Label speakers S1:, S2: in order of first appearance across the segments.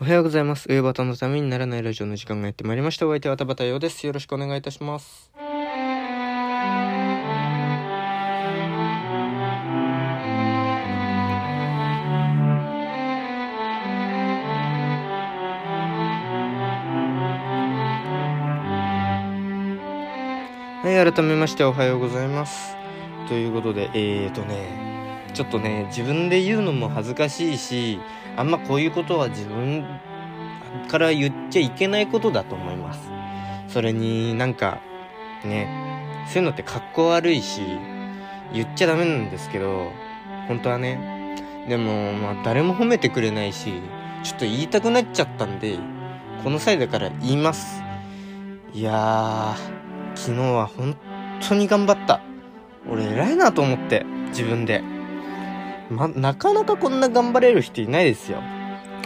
S1: おはようございます。上端のためにならないラジオの時間がやってまいりました。お相手は田畑洋です。よろしくお願いいたします。はい、改めましておはようございます。ということで、えーとね、ちょっとね、自分で言うのも恥ずかしいし、あんまこういうことは自分から言っちゃいけないことだと思います。それになんか、ね、そういうのって格好悪いし、言っちゃダメなんですけど、本当はね、でも、まあ誰も褒めてくれないし、ちょっと言いたくなっちゃったんで、この際だから言います。いやー、昨日は本当に頑張った。俺偉いなと思って、自分で。ま、なかなかこんな頑張れる人いないですよ。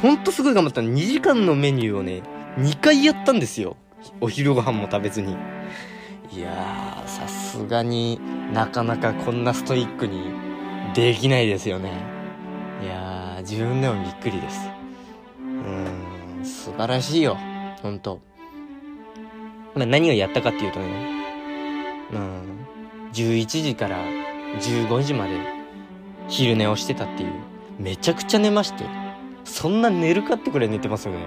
S1: ほんとすごい頑張った。2時間のメニューをね、2回やったんですよ。お昼ご飯も食べずに。いやー、さすがになかなかこんなストイックにできないですよね。いやー、自分でもびっくりです。うーん、素晴らしいよ。ほんと。まあ、何をやったかっていうとね、うん、11時から15時まで昼寝をしてたっていう。めちゃくちゃ寝まして。そんな寝るかってくらい寝てますよね。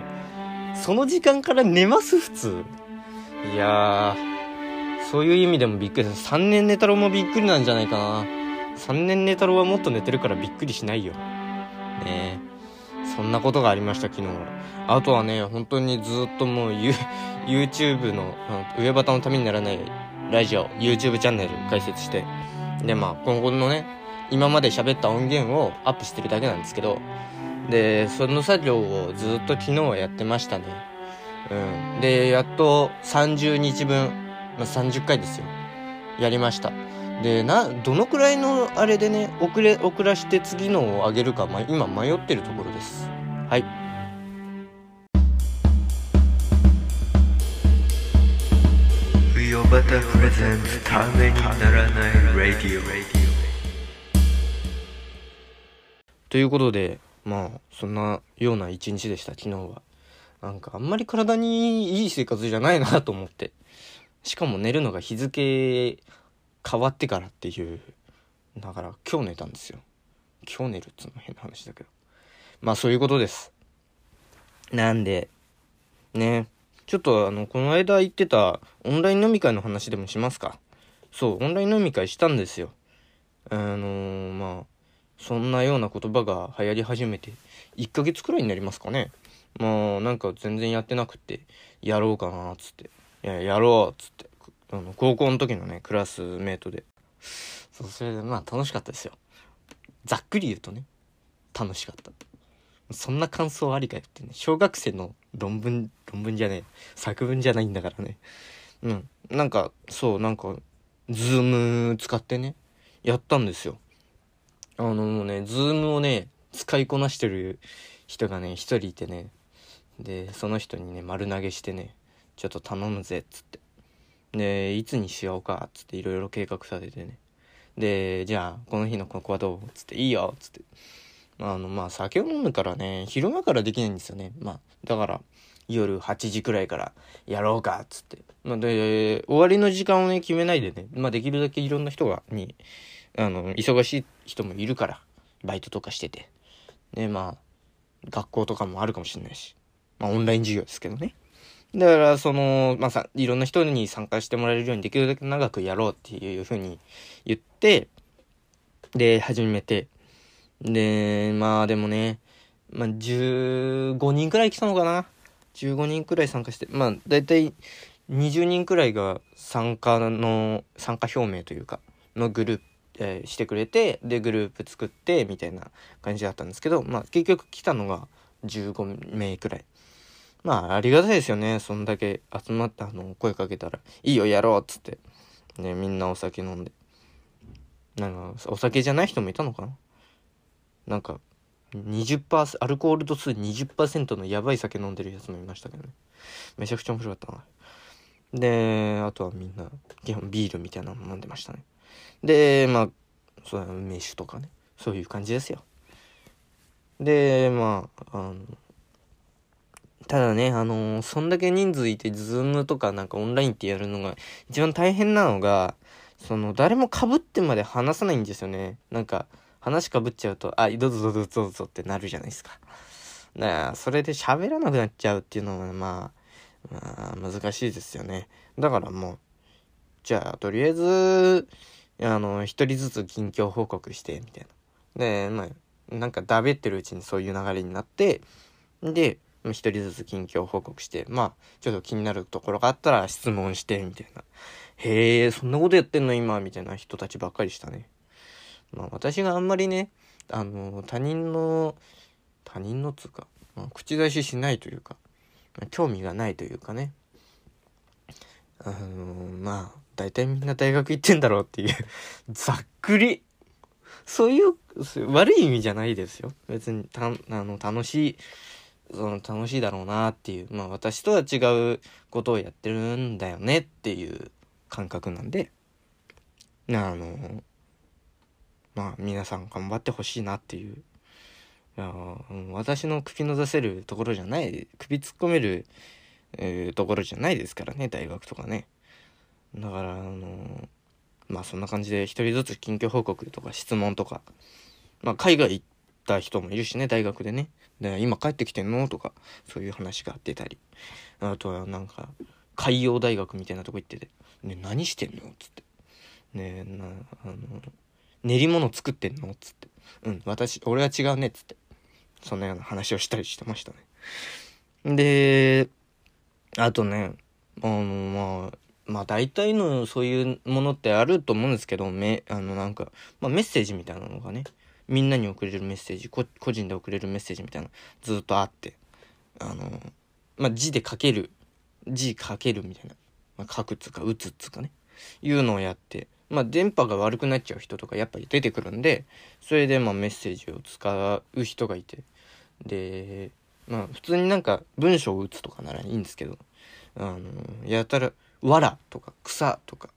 S1: その時間から寝ます普通。いやー、そういう意味でもびっくりです。3年寝太郎もびっくりなんじゃないかな。3年寝太郎はもっと寝てるからびっくりしないよ。ねえ。そんなことがありました、昨日は。あとはね、本当にずっともう、ユ YouTube の、上端のためにならないラジオ、YouTube チャンネル開設して、で、まあ、今後のね、今まで喋った音源をアップしてるだけなんですけど、で、その作業をずっと昨日はやってましたね。うん。で、やっと30日分、まあ、30回ですよ。やりました。で、な、どのくらいのあれでね、遅れ、遅らして次のを上げるか、まあ、今迷ってるところです。はい。
S2: バタプレゼンツためにならないラディオ
S1: ということで、まあ、そんなような一日でした、昨日は。なんか、あんまり体にいい生活じゃないなと思って。しかも寝るのが日付変わってからっていう。だから、今日寝たんですよ。今日寝るっつうの変な話だけど。まあ、そういうことです。なんで、ね。ちょっとあの、この間言ってたオンライン飲み会の話でもしますか？そう、オンライン飲み会したんですよ。あのーまあ、そんなような言葉が流行り始めて1ヶ月くらいになりますかね。まあなんか全然やってなくてやろうかなっつって。いややろうっつって。あの高校の時のねクラスメートで。そうそれでまあ楽しかったですよ。ざっくり言うとね楽しかった。そんな感想ありかよってね。小学生の論文論文じゃねえ。作文じゃないんだからね。うん。なんかそうなんかズーム使ってねやったんですよ。あのもうね、ズームをね、使いこなしてる人がね、一人いてね、で、その人にね、丸投げしてね、ちょっと頼むぜ、っつって。で、いつにしようか、っつっていろいろ計画立ててね。で、じゃあ、この日のここはどうっつって、いいよ、っつって。あの、まあ、酒を飲むからね、昼間からできないんですよね。まあ、だから、夜8時くらいからやろうか、っつって。まあ、で、終わりの時間をね、決めないでね、まあ、できるだけいろんな人が、に、あの、忙しい人もいるから、バイトとかしてて。で、まあ、学校とかもあるかもしれないし。まあ、オンライン授業ですけどね。だから、その、まあさ、いろんな人に参加してもらえるようにできるだけ長くやろうっていうふうに言って、で、始めて。で、まあでもね、まあ、15人くらい来たのかな ?15 人くらい参加して。まあ、だいたい20人くらいが参加の、参加表明というか、のグループ、えーしてくれてでグループ作ってみたいな感じだったんですけどまあ結局来たのが15名くらい。まあありがたいですよね。そんだけ集まってあの声かけたら「いいよやろう」っつって。ねみんなお酒飲んで。なんかお酒じゃない人もいたのかな？なんか20%アルコール度数20%のやばい酒飲んでるやつもいましたけどね。めちゃくちゃ面白かったな。であとはみんな基本ビールみたいなの飲んでましたね。でまあそうだ梅酒とかねそういう感じですよでまああのただね、あのーそんだけ人数いて、ズームとかなんかオンラインってやるのが、一番大変なのが、その、誰も被ってまで話さないんですよね。なんか、話被っちゃうと、あ、どうぞどうぞどうぞってなるじゃないですか。だから、それで喋らなくなっちゃうっていうのは、まあ、まあ、難しいですよね。だからもう、じゃあ、とりあえず、あの、一人ずつ近況報告して、みたいな。で、まあ、なんかだべってるうちにそういう流れになって、で、一人ずつ近況報告して、まあ、ちょっと気になるところがあったら質問して、みたいな。へえ、そんなことやってんの今、みたいな人たちばっかりしたね。まあ、私があんまりね、あの、他人の、他人のつうか、まあ、口出ししないというか、まあ興味がないというかね。あのまあ、大体みんな大学行ってんだろうっていう、ざっくり。そういう、悪い意味じゃないですよ。別に、た、あの、楽しい、その、楽しいだろうなっていう、まあ私とは違うことをやってるんだよねっていう感覚なんで、あの、まあ皆さん頑張ってほしいなっていう。いや私の首の出せるところじゃない、首突っ込める、えーところじゃないですからね、大学とかね。だから、あのまあそんな感じで一人ずつ近況報告とか質問とか、まあ海外行った人もいるしね、大学でね。で、今帰ってきてんのとか、そういう話が出たり。あとはなんか、海洋大学みたいなとこ行ってて、ね、何してんの？つって。ねな、あの、練り物作ってんの？つって。うん、私、俺は違うね、つって。そんなような話をしたりしてましたね。で、あとね、あの、まあ、まあ大体のそういうものってあると思うんですけど、め、あのなんか、まあメッセージみたいなのがね、みんなに送れるメッセージ、個人で送れるメッセージみたいなずっとあって、あの、まあ字で書ける、字書けるみたいな、まあ、書くつか打つつかね、いうのをやって、まあ電波が悪くなっちゃう人とかやっぱり出てくるんで、それでまあメッセージを使う人がいて、で、まあ普通になんか文章を打つとかならいいんですけど、あの、やたら、わらとか草とか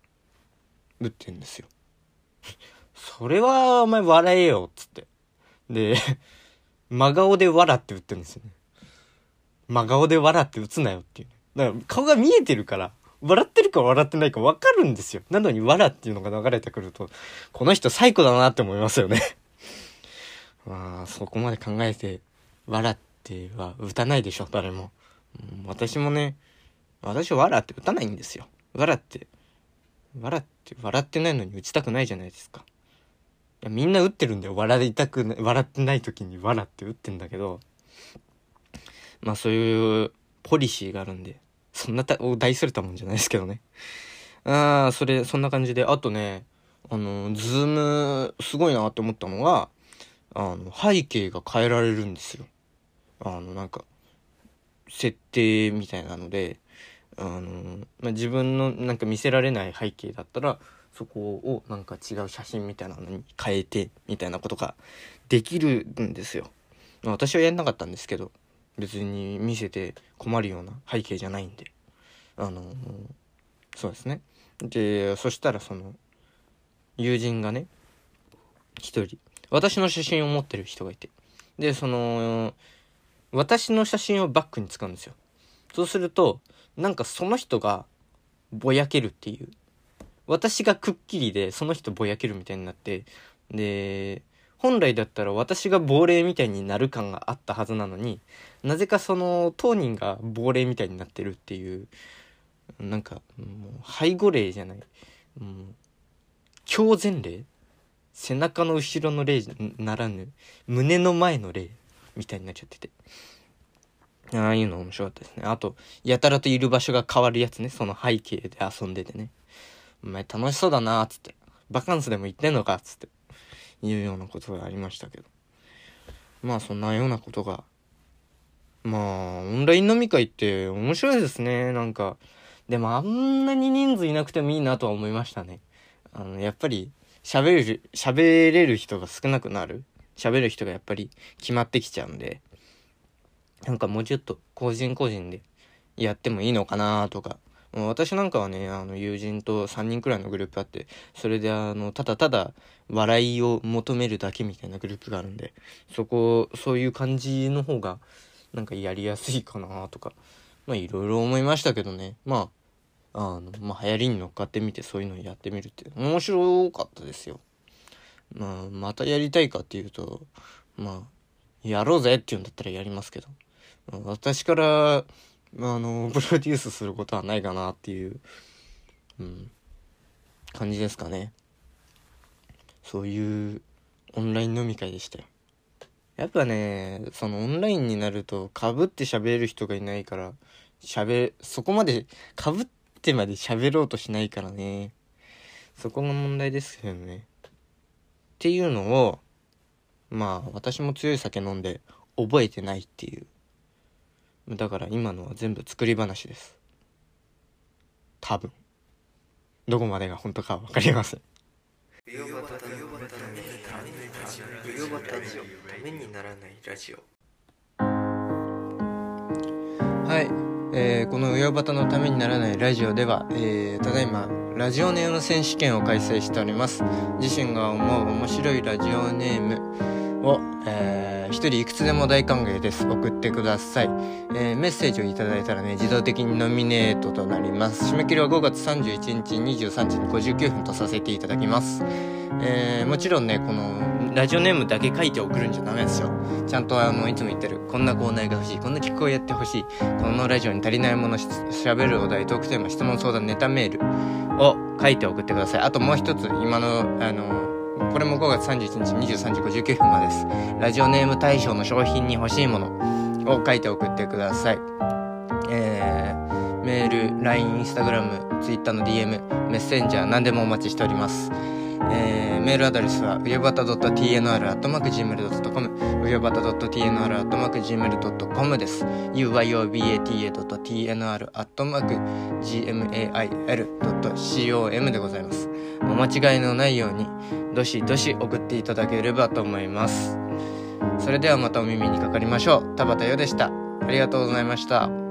S1: 打ってんですよ。それはお前笑えよっつって。で、真顔でわらって打ってるんですよね。真顔でわらって打つなよっていう。だから顔が見えてるから、笑ってるか笑ってないか分かるんですよ。なのにわらっていうのが流れてくると、この人最高だなって思いますよね。まあ、そこまで考えて、わらっては打たないでしょ、誰も。私もね、私は笑って打たないんですよ。笑って、笑って、笑ってないのに打ちたくないじゃないですか。いやみんな打ってるんだよ。笑いたくない、笑ってない時に笑って打ってんだけど、まあそういうポリシーがあるんで、そんなた大それたもんじゃないですけどね。ああ、それ、そんな感じで、あとね、あの、ズーム、すごいなって思ったのが、あの、背景が変えられるんですよ。あの、なんか、設定みたいなので、あの、まあ、自分のなんか見せられない背景だったら、そこをなんか違う写真みたいなのに変えて、みたいなことができるんですよ。まあ私はやんなかったんですけど、別に見せて困るような背景じゃないんで。あの、そうですね。で、そしたらその、友人がね、一人、私の写真を持ってる人がいて。で、その、私の写真をバックに使うんですよ。そうすると、なんかその人がぼやけるっていう。私がくっきりで、その人ぼやけるみたいになって、で、本来だったら私が亡霊みたいになる感があったはずなのに、なぜかその当人が亡霊みたいになってるっていう、なんか、もう背後霊じゃない。もう強前霊背中の後ろの霊ならぬ、胸の前の霊みたいになっちゃってて。ああいうの面白かったですね。あと、やたらといる場所が変わるやつね。その背景で遊んでてね。お前楽しそうだなーつって。バカンスでも行ってんのかつって。いうようなことがありましたけど。まあそんなようなことが。まあ、オンライン飲み会って面白いですね。なんか。でもあんなに人数いなくてもいいなとは思いましたね。あの、やっぱり、喋る、喋れる人が少なくなる。喋る人がやっぱり決まってきちゃうんで。なんかもうちょっと個人個人でやってもいいのかなとか。もう私なんかはね、あの友人と3人くらいのグループあって、それであの、ただただ笑いを求めるだけみたいなグループがあるんで、そこ、そういう感じの方がなんかやりやすいかなとか。まあいろいろ思いましたけどね。まああのまあ流行りに乗っかってみてそういうのやってみるって面白かったですよ。まあまたやりたいかっていうとまあやろうぜって言うんだったらやりますけど。私からあの プロデュースすることはないかなっていう、うん、感じですかね。そういうオンライン飲み会でしたよ。やっぱねそのオンラインになるとかぶって喋る人がいないから喋そこまでかぶってまで喋ろうとしないからね。そこが問題ですよね。っていうのをまあ私も強い酒飲んで覚えてないっていう。だから今のは全部作り話です。多分。どこまでが本当かは分かりません。ためにならないラジオ。はい、えーこの「うよばたのためにならないラジオ」では、えーただいまラジオネーム選手権を開催しております。自身が思う面白いラジオネームを、えー一人いくつでも大歓迎です。送ってください、えーメッセージをいただいたらね自動的にノミネートとなります。締め切りは5月31日23時に59分とさせていただきます。えーもちろんねこのラジオネームだけ書いて送るんじゃダメですよ。ちゃんとあのいつも言ってるこんなコーナーが欲しいこんな企画をやってほしいこのラジオに足りないものししゃべるお題トークテーマ質問相談ネタメールを書いて送ってください。あともう一つ今のあのこれも5月31日23時59分までです。ラジオネーム対象の商品に欲しいもの。を書いて送ってください。えー、メール LINE Instagram Twitter の DM メッセンジャー何でもお待ちしております。えーメールアドレスはうよばた .tnr.gmail.com うよばた .tnr.gmail.com です。uyobata.tnr.gmail.com でございます。お間違いのないようにどしどし送っていただければと思います。それではまたお耳にかかりましょう。田畑よでした。ありがとうございました。